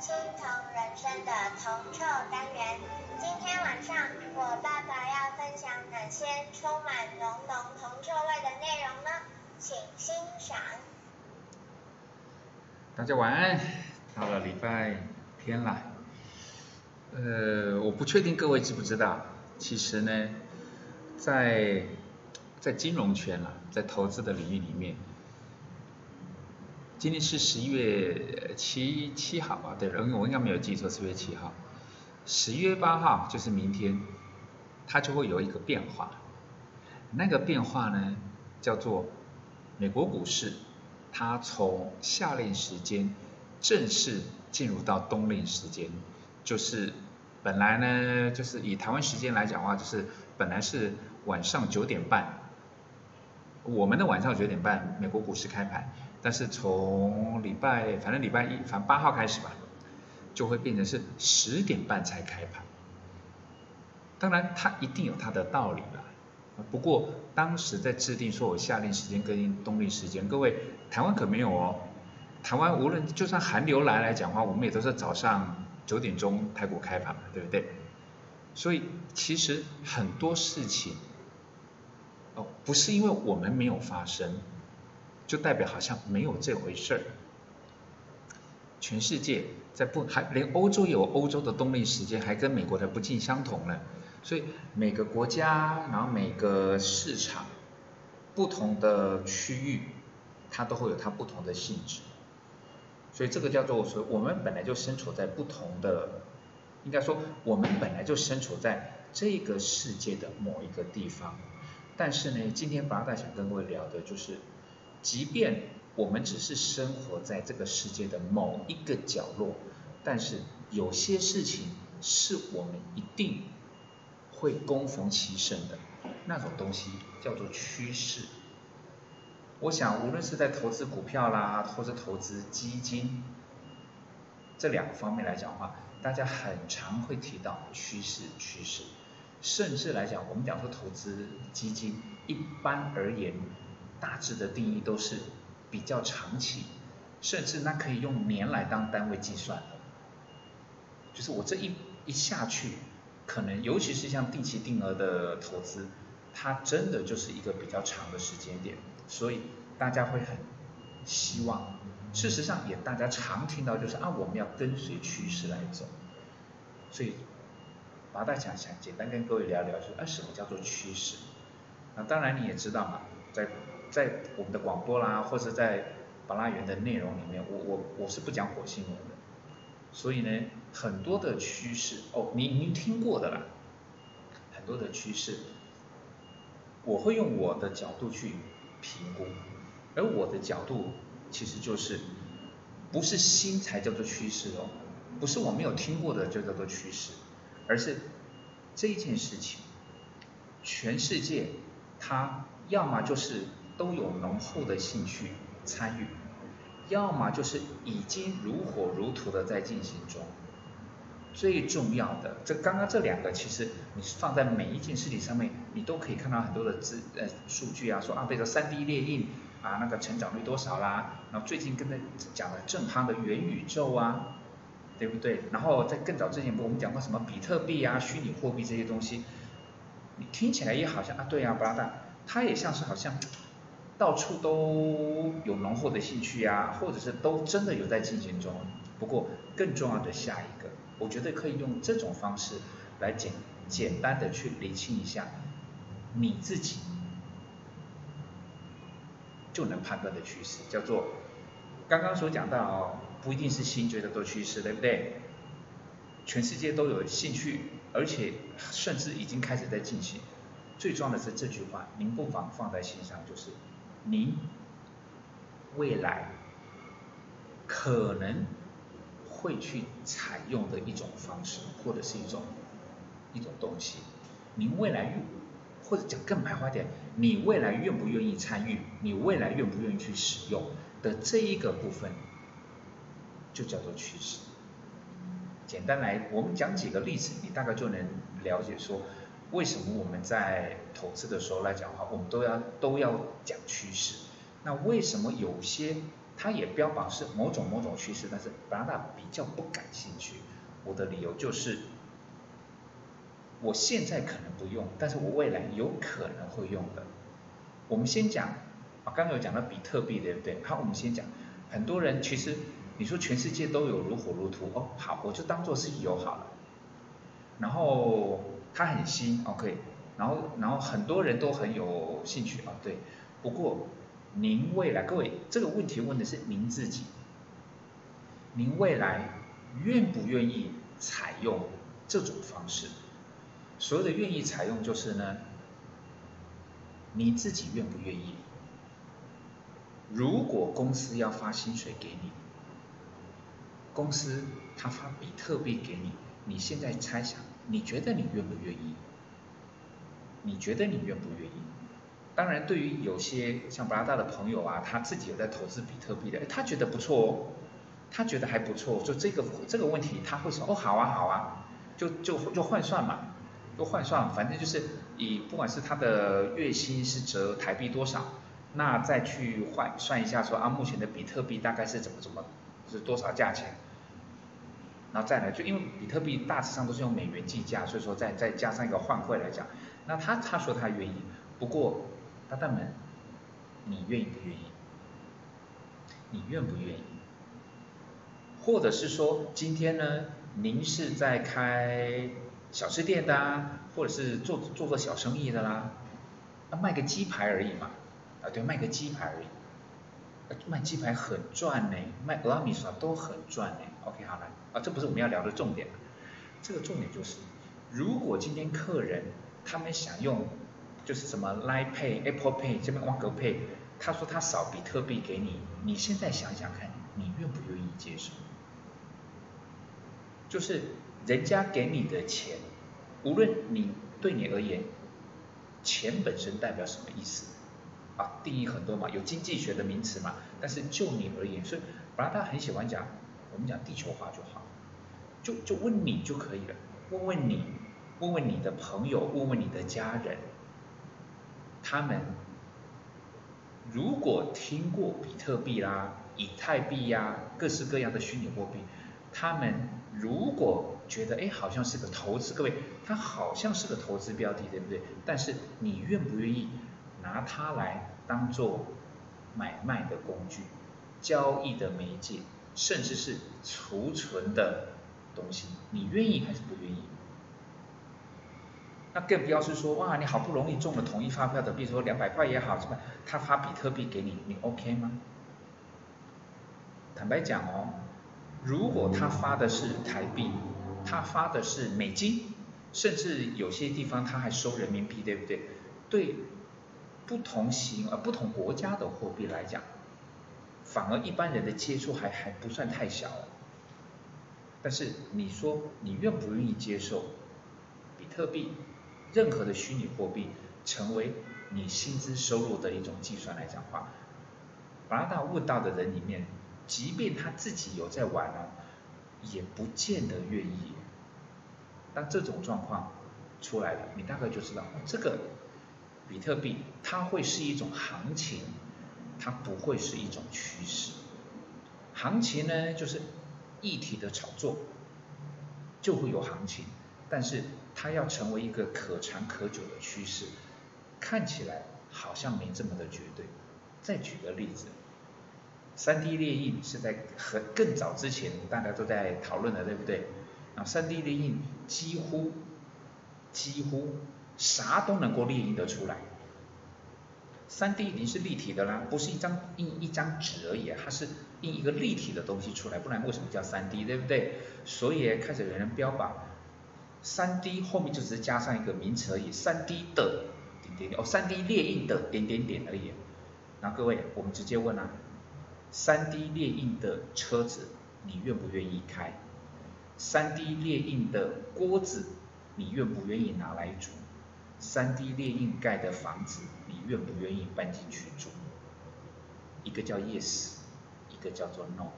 青铜人生的铜臭单元。今天晚上我爸爸要分享哪些充满浓浓铜臭味的内容呢？请欣赏。大家晚安，到了礼拜天了。呃，我不确定各位知不知道，其实呢，在在金融圈啊，在投资的领域里面。今天是十一月七七号啊，对，我应该没有记错，十月七号。十一月八号就是明天，它就会有一个变化。那个变化呢，叫做美国股市，它从夏令时间正式进入到冬令时间，就是本来呢，就是以台湾时间来讲的话，就是本来是晚上九点半，我们的晚上九点半，美国股市开盘。但是从礼拜，反正礼拜一，反正八号开始吧，就会变成是十点半才开盘。当然，它一定有它的道理啦。不过当时在制定说我夏令时间跟冬令时间，各位台湾可没有哦。台湾无论就算寒流来来讲话，我们也都是早上九点钟台股开盘嘛，对不对？所以其实很多事情，哦，不是因为我们没有发生。就代表好像没有这回事儿。全世界在不还连欧洲有欧洲的冬令时间，还跟美国的不尽相同呢。所以每个国家，然后每个市场，不同的区域，它都会有它不同的性质。所以这个叫做说，我们本来就身处在不同的，应该说我们本来就身处在这个世界的某一个地方。但是呢，今天八大想跟各位聊的就是。即便我们只是生活在这个世界的某一个角落，但是有些事情是我们一定会攻逢其胜的，那种东西叫做趋势。我想，无论是在投资股票啦，或者投资基金这两个方面来讲的话，大家很常会提到趋势，趋势。甚至来讲，我们讲说投资基金，一般而言。大致的定义都是比较长期，甚至那可以用年来当单位计算的。就是我这一一下去，可能尤其是像定期定额的投资，它真的就是一个比较长的时间点，所以大家会很希望。事实上也大家常听到就是啊，我们要跟随趋势来走。所以，把大想想简单跟各位聊聊，就是啊，什么叫做趋势？那当然你也知道嘛，在在我们的广播啦，或者在巴拉园的内容里面，我我我是不讲火星文的，所以呢，很多的趋势哦，你您听过的啦，很多的趋势，我会用我的角度去评估，而我的角度其实就是，不是新才叫做趋势哦，不是我没有听过的就叫做趋势，而是这件事情，全世界它要么就是。都有浓厚的兴趣参与，要么就是已经如火如荼的在进行中。最重要的，这刚刚这两个，其实你放在每一件事情上面，你都可以看到很多的资呃数据啊，说啊，比如说三 D 列印啊，那个成长率多少啦，然后最近跟着讲的正夯的元宇宙啊，对不对？然后在更早之前，我们讲过什么比特币啊、虚拟货币这些东西，你听起来也好像啊，对啊，不拉达，它也像是好像。到处都有浓厚的兴趣呀，或者是都真的有在进行中。不过更重要的下一个，我觉得可以用这种方式来简简单的去理清一下你自己就能判断的趋势，叫做刚刚所讲到哦，不一定是新觉得做趋势，对不对？全世界都有兴趣，而且甚至已经开始在进行。最重要的是这句话，您不妨放在心上，就是。您未来可能会去采用的一种方式，或者是一种一种东西，您未来愿，或者讲更白话点，你未来愿不愿意参与，你未来愿不愿意去使用的这一个部分，就叫做趋势。简单来，我们讲几个例子，你大概就能了解说。为什么我们在投资的时候来讲的话，我们都要都要讲趋势？那为什么有些它也标榜是某种某种趋势，但是加拿大比较不感兴趣。我的理由就是，我现在可能不用，但是我未来有可能会用的。我们先讲，啊，刚刚有讲到比特币，对不对？好，我们先讲，很多人其实你说全世界都有如火如荼，哦，好，我就当做是有好了。然后它很新，OK，然后然后很多人都很有兴趣啊，对。不过您未来，各位这个问题问的是您自己，您未来愿不愿意采用这种方式？所谓的愿意采用，就是呢，你自己愿不愿意？如果公司要发薪水给你，公司他发比特币给你，你现在猜想，你觉得你愿不愿意？你觉得你愿不愿意？当然，对于有些像布拉大的朋友啊，他自己有在投资比特币的，他觉得不错哦，他觉得还不错，就这个这个问题他会说哦，好啊好啊，就就就换算嘛，就换算，反正就是以不管是他的月薪是折台币多少，那再去换算一下说啊，目前的比特币大概是怎么怎么是多少价钱，然后再来就因为比特币大致上都是用美元计价，所以说再再加上一个换汇来讲，那他他说他愿意，不过。大大们，你愿意不愿意？你愿不愿意？或者是说，今天呢，您是在开小吃店的，啊或者是做做个小生意的啦，啊，卖个鸡排而已嘛，啊，对，卖个鸡排而已，卖鸡排很赚呢，卖俄阿米莎都很赚呢。OK，好了，啊，这不是我们要聊的重点，这个重点就是，如果今天客人他们想用。就是什么 Line Pay、Apple Pay 这边万格 Pay，他说他扫比特币给你，你现在想想看，你愿不愿意接受？就是人家给你的钱，无论你对你而言，钱本身代表什么意思？啊，定义很多嘛，有经济学的名词嘛。但是就你而言，所以本来他很喜欢讲，我们讲地球化就好，就就问你就可以了，问问你，问问你的朋友，问问你的家人。他们如果听过比特币啦、以太币呀、各式各样的虚拟货币，他们如果觉得哎好像是个投资，各位，它好像是个投资标的，对不对？但是你愿不愿意拿它来当做买卖的工具、交易的媒介，甚至是储存的东西？你愿意还是不愿意？那更不要是说哇，你好不容易中了统一发票的，比如说两百块也好，什么，他发比特币给你，你 OK 吗？坦白讲哦，如果他发的是台币，他发的是美金，甚至有些地方他还收人民币，对不对？对不同型呃不同国家的货币来讲，反而一般人的接触还还不算太小。但是你说你愿不愿意接受比特币？任何的虚拟货币成为你薪资收入的一种计算来讲话，加拿大问到的人里面，即便他自己有在玩哦，也不见得愿意。当这种状况出来了，你大概就知道，这个比特币它会是一种行情，它不会是一种趋势。行情呢，就是议题的炒作，就会有行情，但是。它要成为一个可长可久的趋势，看起来好像没这么的绝对。再举个例子，三 D 列印是在很更早之前大家都在讨论的，对不对？啊，三 D 列印几乎几乎啥都能够列印得出来。三 D 已经是立体的啦，不是一张印一张纸而已，它是印一个立体的东西出来，不然为什么叫三 D，对不对？所以开始有人标榜。三 D 后面就只是加上一个名词而已，三 D 的点点点哦，三 D 列印的点点点而已。那各位，我们直接问啊，三 D 列印的车子你愿不愿意开？三 D 列印的锅子你愿不愿意拿来煮？三 D 列印盖的房子你愿不愿意搬进去住？一个叫 yes，一个叫做 no。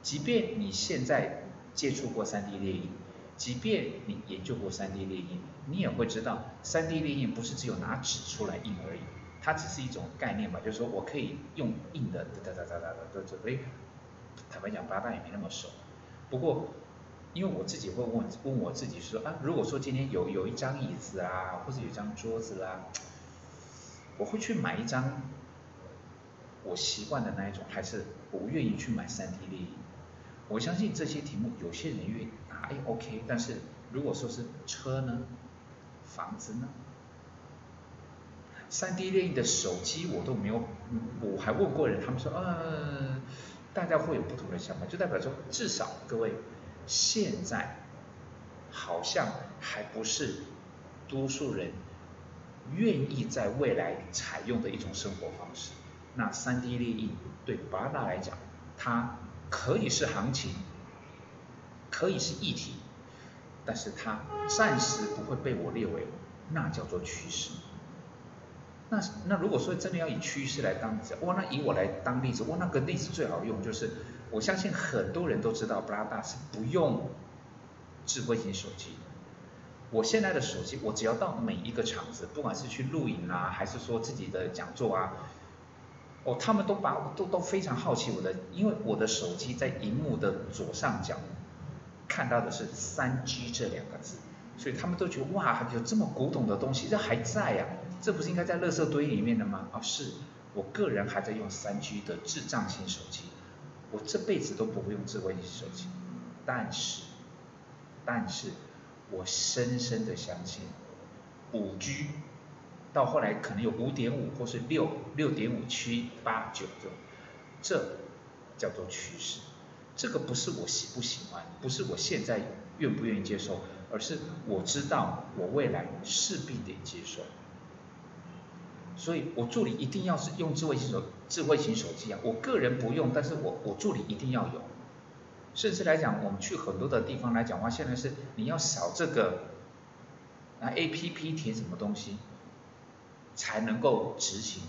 即便你现在接触过三 D 列印。即便你研究过 3D 列印，你也会知道 3D 列印不是只有拿纸出来印而已，它只是一种概念吧，就是说我可以用印的哒哒哒哒哒的这哎，坦白讲，八大也没那么熟。不过，因为我自己会问问我自己说啊，如果说今天有有一张椅子啊，或者有一张桌子啦，我会去买一张我习惯的那一种，还是我愿意去买三 D 列印？我相信这些题目有些人愿意答，哎 OK，但是如果说是车呢，房子呢？三 D 列印的手机我都没有，我还问过人，他们说，呃，大家会有不同的想法，就代表说，至少各位现在好像还不是多数人愿意在未来采用的一种生活方式。那三 D 列印对巴拉来讲，它可以是行情，可以是议题，但是它暂时不会被我列为那叫做趋势。那那如果说真的要以趋势来当例子，哇，那以我来当例子，哇，那个例子最好用就是，我相信很多人都知道，布拉达是不用智慧型手机的。我现在的手机，我只要到每一个场子，不管是去录影啊，还是说自己的讲座啊，哦，他们都把都都非常好奇我的，因为我的手机在荧幕的左上角看到的是三 G 这两个字，所以他们都觉得哇，有这么古董的东西，这还在呀。这不是应该在垃圾堆里面的吗？啊，是我个人还在用三 G 的智障型手机，我这辈子都不会用智慧型手机。但是，但是我深深的相信，五 G 到后来可能有五点五或是六六点五七八九这这叫做趋势。这个不是我喜不喜欢，不是我现在愿不愿意接受，而是我知道我未来势必得接受。所以我助理一定要是用智慧型手智慧型手机啊，我个人不用，但是我我助理一定要有。甚至来讲，我们去很多的地方来讲话，现在是你要扫这个啊 A P P 填什么东西才能够执行。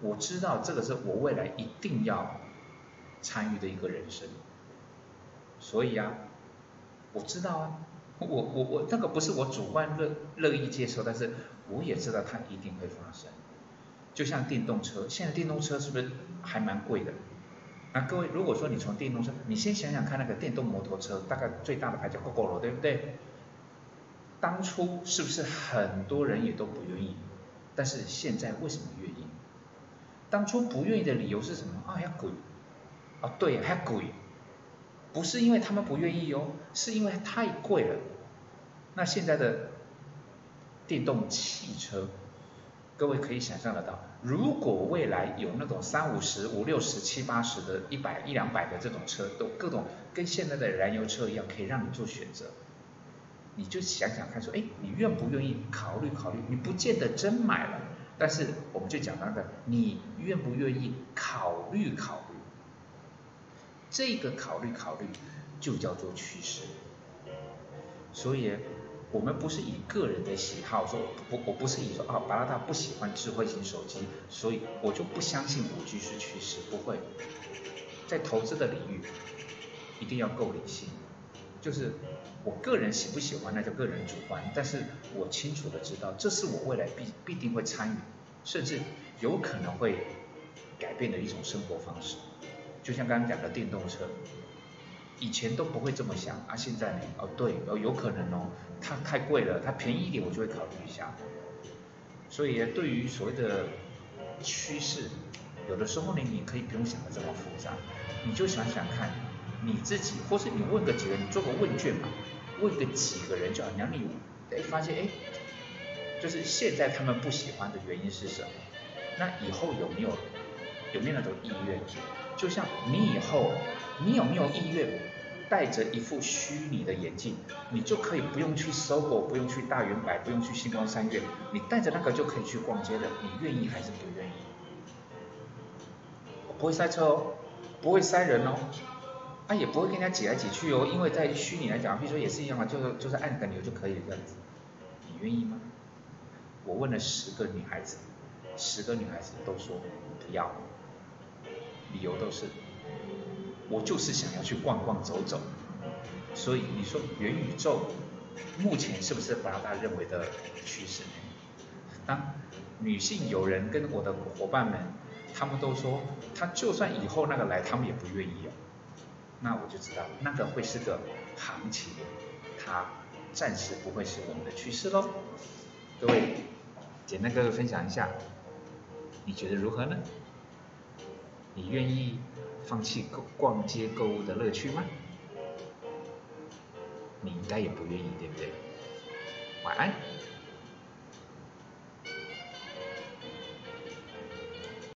我知道这个是我未来一定要参与的一个人生。所以啊，我知道啊，我我我那个不是我主观乐乐意接受，但是我也知道它一定会发生。就像电动车，现在电动车是不是还蛮贵的？那各位，如果说你从电动车，你先想想看，那个电动摩托车，大概最大的牌叫 GoGo 对不对？当初是不是很多人也都不愿意？但是现在为什么愿意？当初不愿意的理由是什么？啊，要贵。啊，对，还贵。不是因为他们不愿意哦，是因为太贵了。那现在的电动汽车。各位可以想象得到，如果未来有那种三五十、五六十、七八十的、一百一两百的这种车，都各种跟现在的燃油车一样，可以让你做选择，你就想想看，说，哎，你愿不愿意考虑考虑？你不见得真买了，但是我们就讲那个，你愿不愿意考虑考虑？这个考虑考虑就叫做趋势，所以。我们不是以个人的喜好说，不，我不是以说啊，巴拉达不喜欢智慧型手机，所以我就不相信五 G 是趋势，不会。在投资的领域，一定要够理性。就是我个人喜不喜欢，那叫个人主观，但是我清楚的知道，这是我未来必必定会参与，甚至有可能会改变的一种生活方式。就像刚刚讲的电动车。以前都不会这么想啊，现在呢？哦，对，哦，有可能哦，它太贵了，它便宜一点我就会考虑一下。所以对于所谓的趋势，有的时候呢，你可以不用想的这么复杂，你就想想看，你自己，或是你问个几个人，做个问卷嘛，问个几个人就好，让你哎发现哎，就是现在他们不喜欢的原因是什么？那以后有没有有没有那种意愿？就像你以后。你有没有意愿戴着一副虚拟的眼镜，你就可以不用去搜狗，不用去大圆百，不用去星光三月，你戴着那个就可以去逛街的，你愿意还是不愿意？我不会塞车哦，不会塞人哦，啊也不会跟人家挤来挤去哦，因为在虚拟来讲，比如说也是一样嘛，就是就是按个钮就可以这样子，你愿意吗？我问了十个女孩子，十个女孩子都说不要，理由都是。我就是想要去逛逛走走，所以你说元宇宙目前是不是巴拉达认为的趋势呢？当女性友人跟我的伙伴们，他们都说，他就算以后那个来，他们也不愿意哦。那我就知道，那个会是个行情，它暂时不会是我们的趋势喽。各位，简单各位分享一下，你觉得如何呢？你愿意放弃购逛街购物的乐趣吗？你应该也不愿意，对不对？晚安。